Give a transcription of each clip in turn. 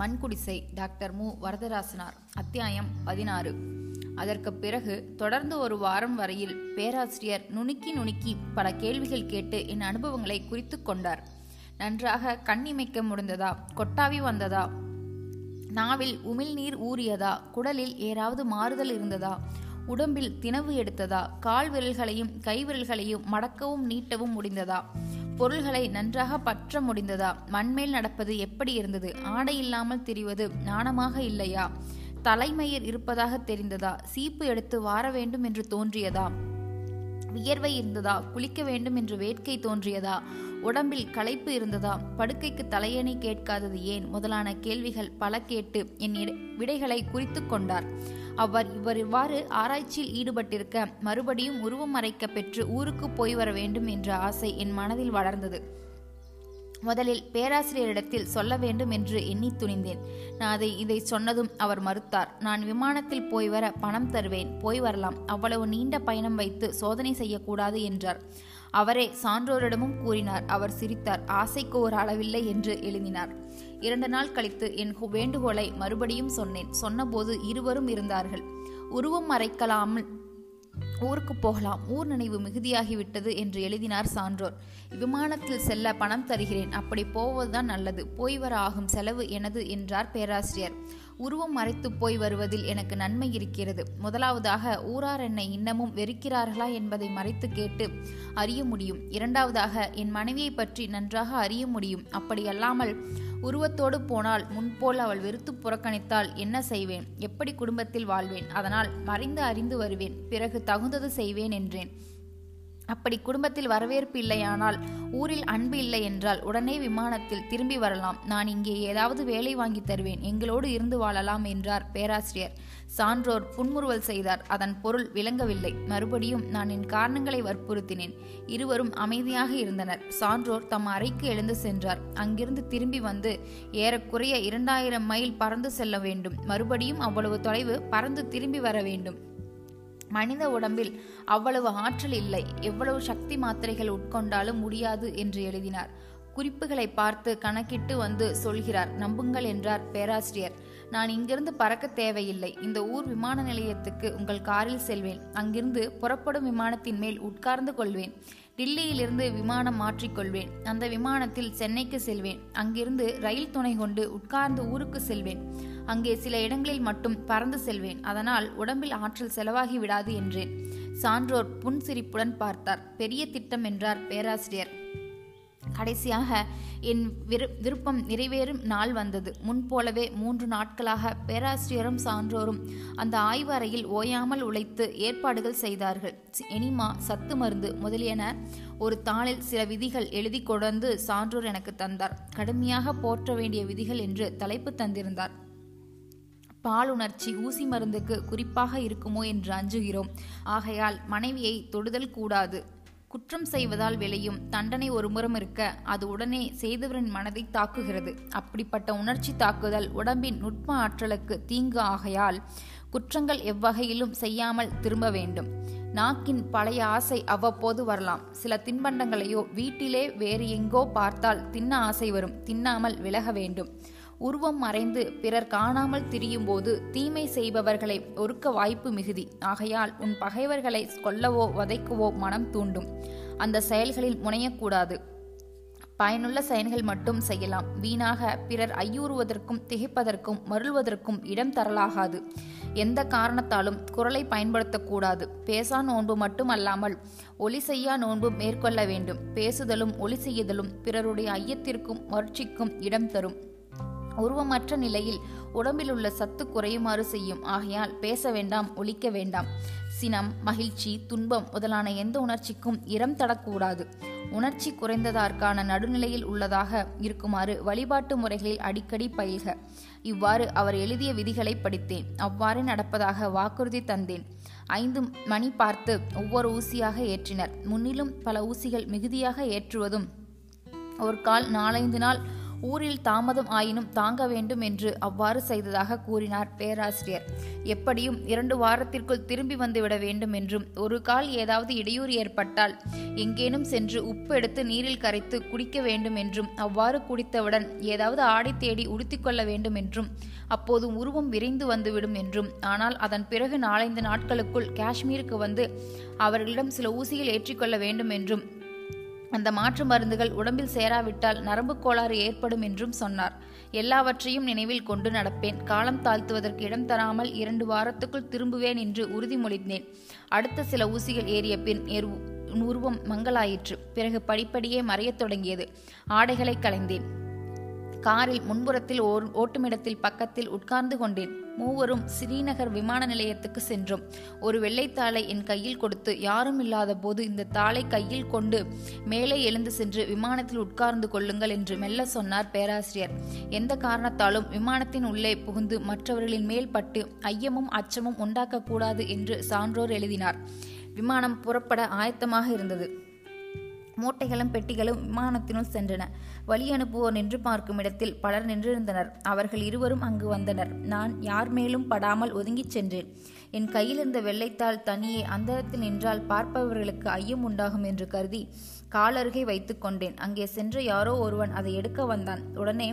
மண்குடிசை doctor மு. வரதராசனார். அத்தியாயம் பதினாறு. அதற்கு பிறகு தொடர்ந்து ஒரு வாரம் வரையில் பேராசிரியர் நுணுக்கி நுணுக்கி பல கேள்விகள் கேட்டு என் அனுபவங்களை குறித்து கொண்டார். நன்றாக கண்ணிமைக்க முடிந்ததா? கொட்டாவி வந்ததா? நாவில் உமிழ்நீர் ஊறியதா? குடலில் ஏதாவது மாறுதல் இருந்ததா? உடம்பில் தினவு எடுத்ததா? கால் விரல்களையும் கை விரல்களையும் மடக்கவும் நீட்டவும் முடிந்ததா? பொருள்களை நன்றாக பற்ற முடிந்ததா? மண்மேல் நடப்பது எப்படி இருந்தது? ஆடை இல்லாமல் திரிவது நாணமாக இல்லையா? தலைமயிர் இருப்பதாக தெரிந்ததா? சீப்பு எடுத்து வார வேண்டும் என்று தோன்றியதா? வியர்வை இருந்ததா? குளிக்க வேண்டும் என்று வேட்கை தோன்றியதா? உடம்பில் களைப்பு இருந்ததா? படுக்கைக்கு தலையணை கேட்காதது ஏன்? முதலான கேள்விகள் பல கேட்டு என் விடைகளை குறித்து கொண்டார். அவர் இவர் இவ்வாறு ஆராய்ச்சியில் ஈடுபட்டிருக்க மறுபடியும் உருவம் மறைக்க பெற்று ஊருக்கு போய் வர வேண்டும் என்ற ஆசை என் மனதில் வளர்ந்தது. முதலில் பேராசிரியரிடத்தில் சொல்ல வேண்டும் என்று எண்ணி துணிந்தேன். நான் அதை இதை சொன்னதும் அவர் மறுத்தார். நான் விமானத்தில் போய் வர பணம் தருவேன். போய் வரலாம். அவ்வளவு நீண்ட பயணம் வைத்து சோதனை செய்யக்கூடாது என்றார். அவரே சான்றோரிடமும் கூறினார் அவர் சிரித்தார் ஆசைக்கு ஒரு அளவில்லை என்று எழுதினார். இரண்டு நாள் கழித்து என் வேண்டுகோளை மறுபடியும் சொன்னேன். சொன்னபோது இருவரும் இருந்தார்கள். உருவம் மறைக்கலாமல் ஊருக்கு போகலாம். ஊர் நினைவு மிகுதியாகிவிட்டது என்று எழுதினார் சான்றோர். விமானத்தில் செல்ல பணம் தருகிறேன். அப்படி போவதுதான் நல்லது. போய் வர ஆகும் செலவு எனது என்றார் பேராசிரியர். உருவம் மறைத்து போய் வருவதில் எனக்கு நன்மை இருக்கிறது. முதலாவதாக ஊரார் என்னை இன்னமும் வெறுக்கிறார்களா என்பதை மறைத்து கேட்டு அறிய முடியும். இரண்டாவதாக என் மனைவியை பற்றி நன்றாக அறிய முடியும். அப்படியல்லாமல் உருவத்தோடு போனால் முன்போல் அவள் வெறுத்து புறக்கணித்தால் என்ன செய்வேன்? எப்படி குடும்பத்தில் வாழ்வேன்? அதனால் மறைந்து அறிந்து வருவேன். பிறகு தகுந்தது செய்வேன் என்றேன். அப்படி குடும்பத்தில் வரவேற்பு இல்லையானால் ஊரில் அன்பு இல்லை என்றால் உடனே விமானத்தில் திரும்பி வரலாம். நான் இங்கே ஏதாவது வேலை வாங்கி தருவேன். எங்களோடு இருந்து வாழலாம் என்றார் பேராசிரியர். சான்றோர் புன்முறுவல் செய்தார். அதன் பொருள் விளங்கவில்லை. மறுபடியும் நான் என் காரணங்களை வற்புறுத்தினேன். இருவரும் அமைதியாக இருந்தனர். சான்றோர் தம் அறைக்கு எழுந்து சென்றார். அங்கிருந்து திரும்பி வந்து ஏறக்குறைய இரண்டாயிரம் மைல் பறந்து செல்ல வேண்டும். மறுபடியும் அவ்வளவு தொலைவு பறந்து திரும்பி வர வேண்டும். மனித உடம்பில் அவ்வளவு ஆற்றல் இல்லை எவ்வளவு சக்தி மாத்திரைகள் உட்கொண்டாலும் முடியாது என்று எழுதினார். குறிப்புகளை பார்த்து கணக்கிட்டு வந்து சொல்கிறார். நம்புங்கள் என்றார் பேராசிரியர். நான் இங்கிருந்து பறக்க தேவையில்லை. இந்த ஊர் விமான நிலையத்துக்கு உங்கள் காரில் செல்வேன். அங்கிருந்து புறப்படும் விமானத்தின் மேல் உட்கார்ந்து கொள்வேன். டில்லியிலிருந்து விமானம் மாற்றிக்கொள்வேன் அந்த விமானத்தில் சென்னைக்கு செல்வேன். அங்கிருந்து ரயில் துணை கொண்டு உட்கார்ந்து ஊருக்கு செல்வேன். அங்கே சில இடங்களில் மட்டும் பறந்து செல்வேன். அதனால் உடம்பில் ஆற்றல் செலவாகி விடாது என்றேன். சான்றோர் புன்சிரிப்புடன் பார்த்தார். பெரிய திட்டம் என்றார் பேராசிரியர். கடைசியாக என் விரு விருப்பம் நிறைவேறும் நாள் வந்தது. முன்போலவே மூன்று நாட்களாக பேராசிரியரும் சான்றோரும் அந்த ஆய்வு அறையில் ஓயாமல் உழைத்து ஏற்பாடுகள் செய்தார்கள். எனிமா சத்து மருந்து முதலியன ஒரு தாளில் சில விதிகள் எழுதி கொண்டு சான்றோர் எனக்கு தந்தார். கடுமையாக போற்ற வேண்டிய விதிகள் என்று தலைப்பு தந்திருந்தார். பாலுணர்ச்சி ஊசி மருந்துக்கு குறிப்பாக இருக்குமோ என்று அஞ்சுகிறோம். ஆகையால் மனைவியை தொடுதல் கூடாது. குற்றம் செய்வதால் விளையும் தண்டனை ஒரு முறம் இருக்க அது உடனே செய்தவரின் மனதை தாக்குகிறது. அப்படிப்பட்ட உணர்ச்சி தாக்குதல் உடம்பின் நுட்ப ஆற்றலுக்கு தீங்கு ஆகையால் குற்றங்கள் எவ்வகையிலும் செய்யாமல் திரும்ப வேண்டும். நாக்கின் பழைய ஆசை அவ்வப்போது வரலாம். சில தின்பண்டங்களையோ வீட்டிலே வேறு எங்கோ பார்த்தால் தின்ன ஆசை வரும். தின்னாமல் விலக வேண்டும். உருவம் மறைந்து பிறர் காணாமல் திரியும்போது தீமை செய்பவர்களை ஒருக்க வாய்ப்பு மிகுதி. ஆகையால் உன் பகைவர்களை கொல்லவோ வதைக்கவோ மனம் தூண்டும். அந்த செயல்களில் முனையக்கூடாது. பயனுள்ள செயல்கள் மட்டும் செய்யலாம். வீணாக பிறர் ஐயூறுவதற்கும் திகைப்பதற்கும் மருள்வதற்கும் இடம் தரலாகாது. எந்த காரணத்தாலும் குரலை பயன்படுத்தக்கூடாது. பேசா நோன்பு மட்டுமல்லாமல் ஒலி செய்யா நோன்பு மேற்கொள்ள வேண்டும். பேசுதலும் ஒலி செய்யுதலும் பிறருடைய ஐயத்திற்கும் மகிழ்ச்சிக்கும் இடம் தரும். உருவமற்ற நிலையில் உடம்பில் உள்ள சத்து குறையுமாறு செய்யும். ஆகையால் பேச வேண்டாம் ஒழிக்க வேண்டாம். சினம் மகிழ்ச்சி துன்பம் முதலான எந்த உணர்ச்சிக்கும் இரம் தடக்கூடாது. உணர்ச்சி குறைந்ததற்கான நடுநிலையில் உள்ளதாக இருக்குமாறு வழிபாட்டு முறைகளில் அடிக்கடி பயில்க. இவ்வாறு அவர் எழுதிய விதிகளை படித்தேன். அவ்வாறு நடப்பதாக வாக்குறுதி தந்தேன். ஐந்து மணி பார்த்து ஒவ்வொரு ஊசியாக ஏற்றினர். முன்னிலும் பல ஊசிகள் மிகுதியாக ஏற்றுவதும் ஒரு கால் நாலைந்து நாள் ஊரில் தாமதம் ஆயினும் தாங்க வேண்டும் என்று அவ்வாறு செய்ததாக கூறினார் பேராசிரியர். எப்படியும் இரண்டு வாரத்திற்குள் திரும்பி வந்துவிட வேண்டும் என்றும் ஒரு கால் ஏதாவது இடையூறு ஏற்பட்டால் எங்கேனும் சென்று உப்பு எடுத்து நீரில் கரைத்து குடிக்க வேண்டும் என்றும் அவ்வாறு குடித்தவுடன் ஏதாவது ஆடை தேடி உடுத்திக்கொள்ள வேண்டும் என்றும் அப்போது உருவம் விரைந்து வந்துவிடும் என்றும் ஆனால் அதன் பிறகு நாலைந்து நாட்களுக்குள் காஷ்மீருக்கு வந்து அவர்களிடம் சில ஊசிகள் ஏற்றிக்கொள்ள வேண்டும் என்றும் அந்த மாற்று மருந்துகள் உடம்பில் சேராவிட்டால் நரம்பு கோளாறு ஏற்படும் என்றும் சொன்னார். எல்லாவற்றையும் நினைவில் கொண்டு நடப்பேன். காலம் தாழ்த்துவதற்கு இடம் தராமல் இரண்டு வாரத்துக்குள் திரும்புவேன் என்று உறுதிமொழிந்தேன் அடுத்த சில ஊசிகள் ஏறிய பின் உருவம் மங்கலாயிற்று. பிறகு படிப்படியே மறையத் தொடங்கியது. ஆடைகளை களைந்தேன். காரில் முன்புறத்தில் ஓர் ஓட்டுமிடத்தில் பக்கத்தில் உட்கார்ந்து கொண்டேன். மூவரும் ஸ்ரீநகர் விமான நிலையத்துக்கு சென்றோம். ஒரு வெள்ளைத்தாளை என் கையில் கொடுத்து யாரும் இல்லாத போது இந்த தாளை கையில் கொண்டு மேலே எழுந்து சென்று விமானத்தில் உட்கார்ந்து கொள்ளுங்கள் என்று மெல்ல சொன்னார் பேராசிரியர். எந்த காரணத்தாலும் விமானத்தின் உள்ளே புகுந்து மற்றவர்களின் மேல் பட்டு ஐயமும் அச்சமும் உண்டாக்கக்கூடாது என்று சான்றோர் எழுதினார். விமானம் புறப்பட ஆயத்தமாக இருந்தது. மூட்டைகளும் பெட்டிகளும் விமானத்தினுள் சென்றன. வழி அனுப்புவோர் நின்று பார்க்கும் இடத்தில் பலர் நின்றிருந்தனர். அவர்கள் இருவரும் அங்கு வந்தனர். நான் யார் மேலும் படாமல் ஒதுங்கிச் சென்றேன். என் கையில் இருந்த வெள்ளைத்தாள் தனியே அந்தரத்தில் நின்றால் பார்ப்பவர்களுக்கு ஐயம் உண்டாகும் என்று கருதி காலருகே வைத்து கொண்டேன். அங்கே சென்ற யாரோ ஒருவன் அதை எடுக்க வந்தான். உடனே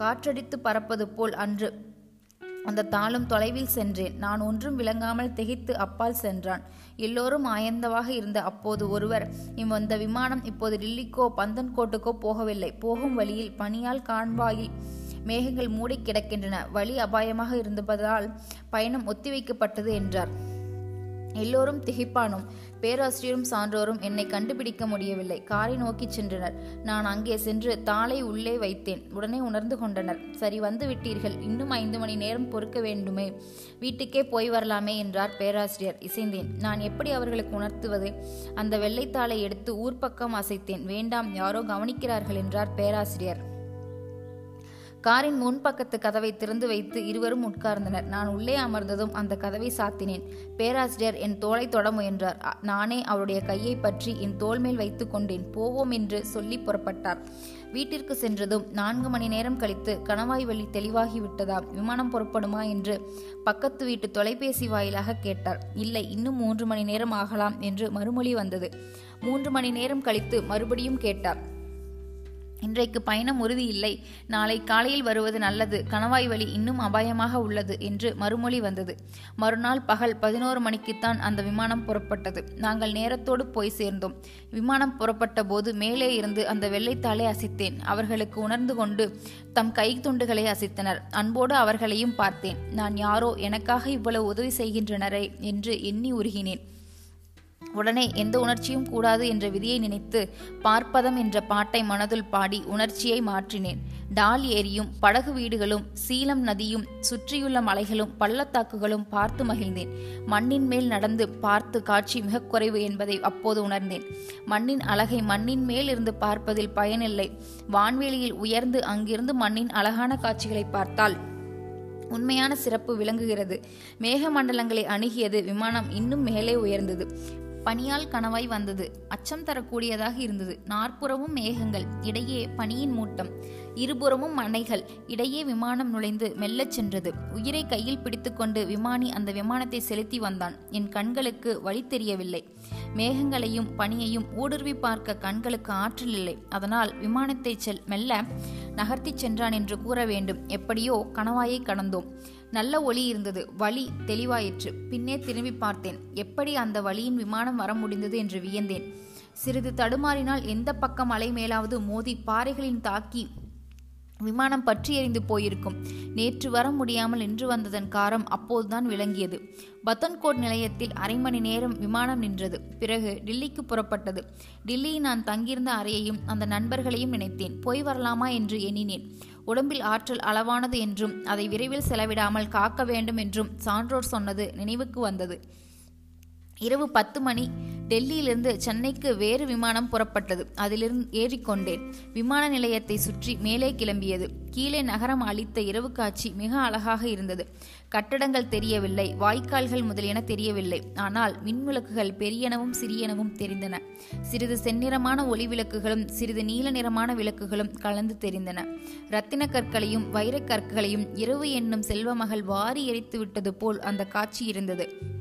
காற்றடித்து பறப்பது போல் அன்று அந்த தாளும் தொலைவில் சென்றேன். நான் ஒன்றும் விளங்காமல் திகைத்து அப்பால் சென்றான். எல்லோரும் ஆயந்தவாக இருந்த அப்போது ஒருவர் இந்த விமானம் இப்போது டில்லிக்கோ பந்தன்கோட்டுக்கோ போகவில்லை. போகும் வழியில் பனியால் காண்பாயில் மேகங்கள் மூடி கிடக்கின்றன வழி அபாயமாக இருந்ததால் பயணம் ஒத்திவைக்கப்பட்டது என்றார். எல்லோரும் திகைப்பானும். பேராசிரியரும் சான்றோரும் என்னை கண்டுபிடிக்க முடியவில்லை. காரை நோக்கி சென்றனர். நான் அங்கே சென்று தாளை உள்ளே வைத்தேன். உடனே உணர்ந்து கொண்டனர். சரி வந்து விட்டீர்கள். இன்னும் ஐந்து மணி நேரம் பொறுக்க வேண்டுமே. வீட்டுக்கே போய் வரலாமே என்றார் பேராசிரியர். இசைந்தேன். நான் எப்படி அவர்களுக்கு உணர்த்துவது? அந்த வெள்ளைத்தாளை எடுத்து ஊர்ப்பக்கம் அசைத்தேன். வேண்டாம் யாரோ கவனிக்கிறார்கள் என்றார் பேராசிரியர். காரின் முன்பக்கத்து கதவை திறந்து வைத்து இருவரும் உட்கார்ந்தனர். நான் உள்ளே அமர்ந்ததும் அந்த கதவை சாத்தினேன். பேராசிரியர் என் தோலை தொட முயன்றார். நானே அவருடைய கையை பற்றி என் தோல் மேல் வைத்து கொண்டேன். போவோம் என்று சொல்லி புறப்பட்டார். வீட்டிற்கு சென்றதும் நான்கு மணி நேரம் கழித்து கணவாய் வழி தெளிவாகிவிட்டதா விமானம் புறப்படுமா? என்று பக்கத்து வீட்டு தொலைபேசி வாயிலாக கேட்டார். இல்லை இன்னும் மூன்று மணி நேரம் ஆகலாம் என்று மறுமொழி வந்தது. மூன்று மணி நேரம் கழித்து மறுபடியும் கேட்டார். இன்றைக்கு பயணம் உறுதி இல்லை. நாளை காலையில் வருவது நல்லது. கணவாய் வழி இன்னும் அபாயமாக உள்ளது என்று மறுமொழி வந்தது. மறுநாள் பகல் பதினோரு மணிக்குத்தான் அந்த விமானம் புறப்பட்டது. நாங்கள் நேரத்தோடு போய் சேர்ந்தோம். விமானம் புறப்பட்ட போது மேலே இருந்து அந்த வெள்ளைத்தாளை அசைத்தேன். அவர்களுக்கு உணர்ந்து கொண்டு தம் கை துண்டுகளை அசைத்தனர். அன்போடு அவர்களையும் பார்த்தேன். நான் யாரோ எனக்காக இவ்வளவு உதவி செய்கின்றனரே என்று எண்ணி உருகினேன். உடனே எந்த உணர்ச்சியும் கூடாது என்ற விதியை நினைத்து பார்ப்பதம் என்ற பாட்டை மனதுள் பாடி உணர்ச்சியை மாற்றினேன். டால் ஏரியும் படகு வீடுகளும் சீலம் நதியும் சுற்றியுள்ள மலைகளும் பள்ளத்தாக்குகளும் பார்த்து மகிழ்ந்தேன். மண்ணின் மேல் நடந்து பார்த்து காட்சி மிக குறைவு என்பதை அப்போது உணர்ந்தேன். மண்ணின் அழகை மண்ணின் மேல் இருந்து பார்ப்பதில் பயனில்லை. வான்வெளியில் உயர்ந்து அங்கிருந்து மண்ணின் அழகான காட்சிகளை பார்த்தால் உண்மையான சிறப்பு விளங்குகிறது. மேகமண்டலங்களை அணுகியது விமானம் இன்னும் மேலே உயர்ந்தது. பனியால் கனவாய் வந்தது. அச்சம் தரக்கூடியதாக இருந்தது. நாற்புறமும் மேகங்கள் இடையே பனியின் மூட்டம் இருபுறமும் மனைகள் இடையே விமானம் நுழைந்து மெல்லச் சென்றது. உயிரை கையில் பிடித்துக்கொண்டு விமானி அந்த விமானத்தை செலுத்தி வந்தான். என் கண்களுக்கு வழி தெரியவில்லை. மேகங்களையும் பனியையும் ஊடுருவி பார்க்க கண்களுக்கு ஆற்றல் இல்லை. அதனால் விமானத்தை செல் மெல்ல நகர்த்திச் சென்றான் என்று கூற வேண்டும். எப்படியோ கணவாயை கடந்தோம். நல்ல ஒளி இருந்தது. வழி தெளிவாயிற்று. பின்னே திரும்பி பார்த்தேன். எப்படி அந்த வழியின் விமானம் வர முடிந்தது என்று வியந்தேன். சிறிது தடுமாறினால் எந்த பக்கம் அலை மேலாவது மோதி பாறைகளின் தாக்கி விமானம் பற்றி எறிந்து போயிருக்கும். நேற்று வர முடியாமல் நின்று வந்ததன் காரம் அப்போதுதான் விளங்கியது. பத்தன்கோட் நிலையத்தில் அரை மணி நேரம் விமானம் நின்றது. பிறகு டில்லிக்கு புறப்பட்டது. டில்லியில் நான் தங்கியிருந்த அறையையும் அந்த நண்பர்களையும் நினைத்தேன் போய் வரலாமா என்று எண்ணினேன். உடம்பில் ஆற்றல் அளவானது என்றும் அதை விரைவில் செலவிடாமல் காக்க வேண்டும் என்றும் சான்றோர் சொன்னது நினைவுக்கு வந்தது. இரவு பத்து மணி டெல்லியிலிருந்து சென்னைக்கு வேறு விமானம் புறப்பட்டது. அதிலிருந்து ஏறிக்கொண்டேன். விமான நிலையத்தை சுற்றி மேலே கிளம்பியது. கீழே நகரம் அளித்த இரவு காட்சி மிக அழகாக இருந்தது. கட்டடங்கள் தெரியவில்லை வாய்க்கால்கள் முதலியன தெரியவில்லை. ஆனால் மின்விளக்குகள் பெரியனவும் சிறியனவும் தெரிந்தன. சிறிது செந்நிறமான ஒளி விளக்குகளும் சிறிது நீல நிறமான விளக்குகளும் கலந்து தெரிந்தன. இரத்தின கற்களையும் வைரக் கற்களையும் இரவு என்னும் செல்வமகள் வாரி எரித்து விட்டது போல் அந்த காட்சி இருந்தது.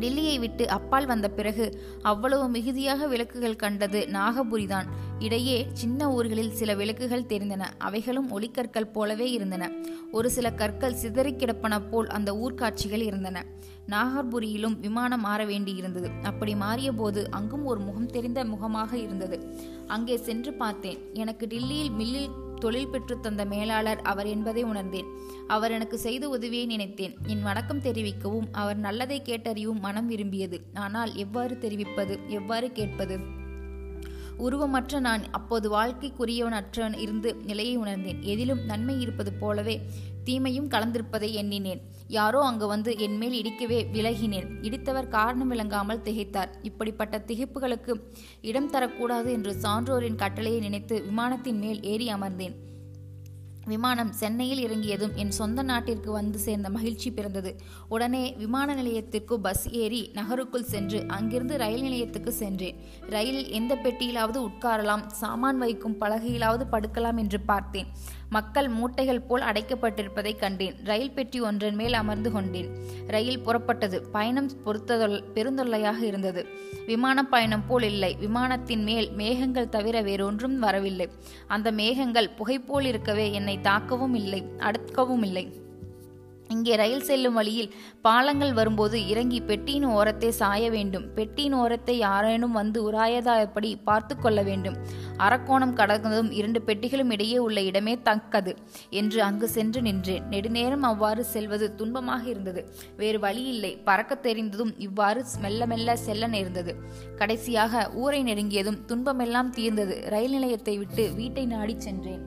டெல்லியை விட்டு அப்பால் வந்த பிறகு அவ்வளவு மிகுதியாக விளக்குகள் கண்டது நாகபுரிதான் இடையே சின்ன ஊர்களில் சில விளக்குகள் தெரிந்தன. அவைகளும் ஒளிக்கற்கள் போலவே இருந்தன. ஒரு சில கற்கள் சிதறி கிடப்பன போல் அந்த ஊர்க்காட்சிகள் இருந்தன. நாகர்புரியிலும் விமானம் மாற வேண்டியிருந்தது. அப்படி மாறிய போது அங்கும் ஒரு முகம் தெரிந்த முகமாக இருந்தது. அங்கே சென்று பார்த்தேன். எனக்கு டில்லியில் மில்லில் தொழில் பெற்று தந்த மேலாளர் அவர் என்பதை உணர்ந்தேன். அவர் எனக்கு செய்த உதவியை நினைத்தேன். என் வணக்கம் தெரிவிக்கவும் அவர் நல்லதை கேட்டறியவும் மனம் விரும்பியது. ஆனால் எவ்வாறு தெரிவிப்பது? எவ்வாறு கேட்பது? உருவமற்ற நான் அப்போது வாழ்க்கைக்குரியவனற்றவன் இருந்து நிலையை உணர்ந்தேன். எதிலும் நன்மை இருப்பது போலவே தீமையும் கலந்திருப்பதை எண்ணினேன். யாரோ அங்கு வந்து என் மேல் இடிக்கவே விலகினேன். இடித்தவர் காரணம் விளங்காமல் திகைத்தார். இப்படிப்பட்ட திகைப்புகளுக்கு இடம் தரக்கூடாது என்று சான்றோரின் கட்டளையை நினைத்து விமானத்தின் மேல் ஏறி அமர்ந்தேன். விமானம் சென்னையில் இறங்கியதும் என் சொந்த நாட்டிற்கு வந்து சேர்ந்த மகிழ்ச்சி பிறந்தது. உடனே விமான நிலையத்திற்கு பஸ் ஏறி நகருக்குள் சென்று அங்கிருந்து ரயில் நிலையத்துக்கு சென்றேன். ரயிலில் எந்த பெட்டியிலாவது உட்காரலாம் சாமான் வைக்கும் பலகையிலாவது படுக்கலாம் என்று பார்த்தேன். மக்கள் மூட்டைகள் போல் அடைக்கப்பட்டிருப்பதை கண்டேன். ரயில் பெட்டி ஒன்றன் மேல் அமர்ந்து கொண்டேன். ரயில் புறப்பட்டது. பயணம் பொறுத்ததொல் பெருந்தொல்லையாக இருந்தது. விமான பயணம் போல் இல்லை. விமானத்தின் மேல் மேகங்கள் தவிர வேறொன்றும் வரவில்லை. அந்த மேகங்கள் புகை போல் இருக்கவே என்னை தாக்கவும் இல்லை அடுக்கவும் இல்லை. இங்கே ரயில் செல்லும் வழியில் பாலங்கள் வரும்போது இறங்கி பெட்டியின் ஓரத்தை சாய வேண்டும். பெட்டியின் ஓரத்தை யாரேனும் வந்து உராயதாயப்படி பார்த்து கொள்ள வேண்டும். அரக்கோணம் கடந்ததும் இரண்டு பெட்டிகளும் இடையே உள்ள இடமே தக்கது என்று அங்கு சென்று நின்றேன். நெடுநேரம் அவ்வாறு செல்வது துன்பமாக இருந்தது. வேறு வழி இல்லை. பறக்க தெரிந்ததும் இவ்வாறு மெல்ல மெல்ல செல்ல நேர்ந்தது. கடைசியாக ஊரை நெருங்கியதும் துன்பமெல்லாம் தீர்ந்தது. ரயில் நிலையத்தை விட்டு வீட்டை நாடிச் சென்றேன்.